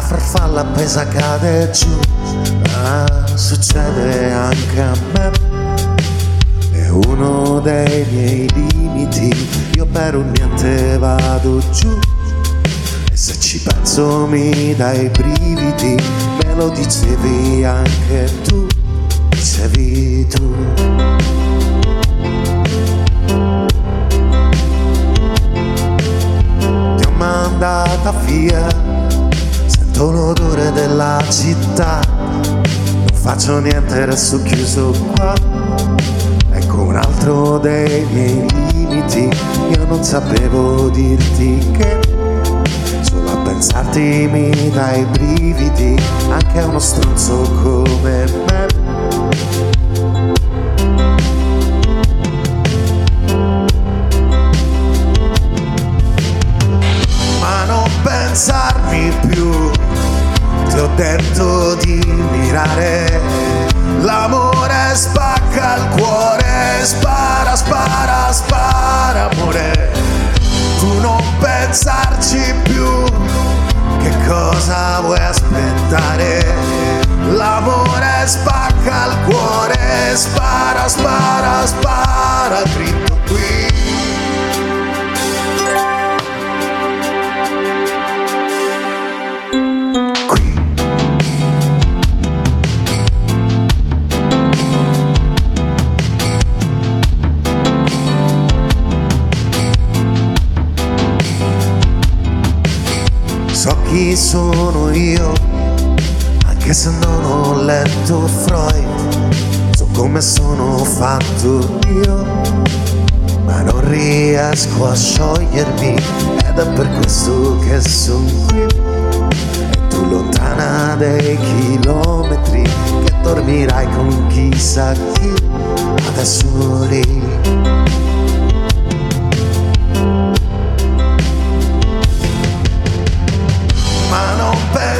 farfalla appesa cade giù, ah, succede anche a me. È uno dei miei limiti, io per un niente vado giù. E se ci penso mi dai brividi, me lo dicevi anche tu, dicevi tu. Ti ho mandata via, della città, non faccio niente, resto chiuso qua. Ecco un altro dei miei limiti, io non sapevo dirti che. Solo a pensarti mi dai brividi, anche a uno stronzo come me. Pensarmi più, ti ho detto di mirare, l'amore spacca il cuore, spara, spara, spara, amore, tu non pensarci più, che cosa vuoi aspettare? L'amore spacca il cuore, spara, spara, spara, chi sono io, anche se non ho letto Freud, so come sono fatto io, ma non riesco a sciogliermi ed è per questo che sono qui. E tu lontana dei chilometri, che dormirai con chissà chi, adesso lì.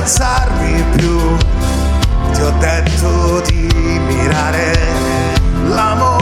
Pensarmi più. Ti ho detto di mirare, l'amore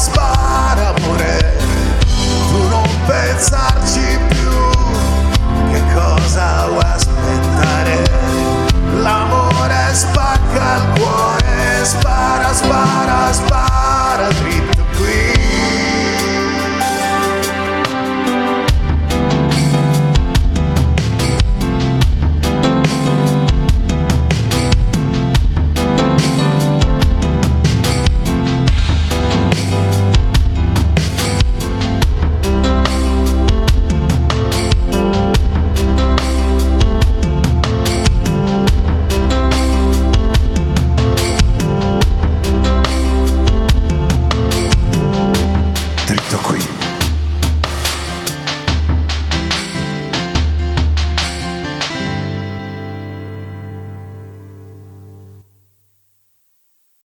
Spot.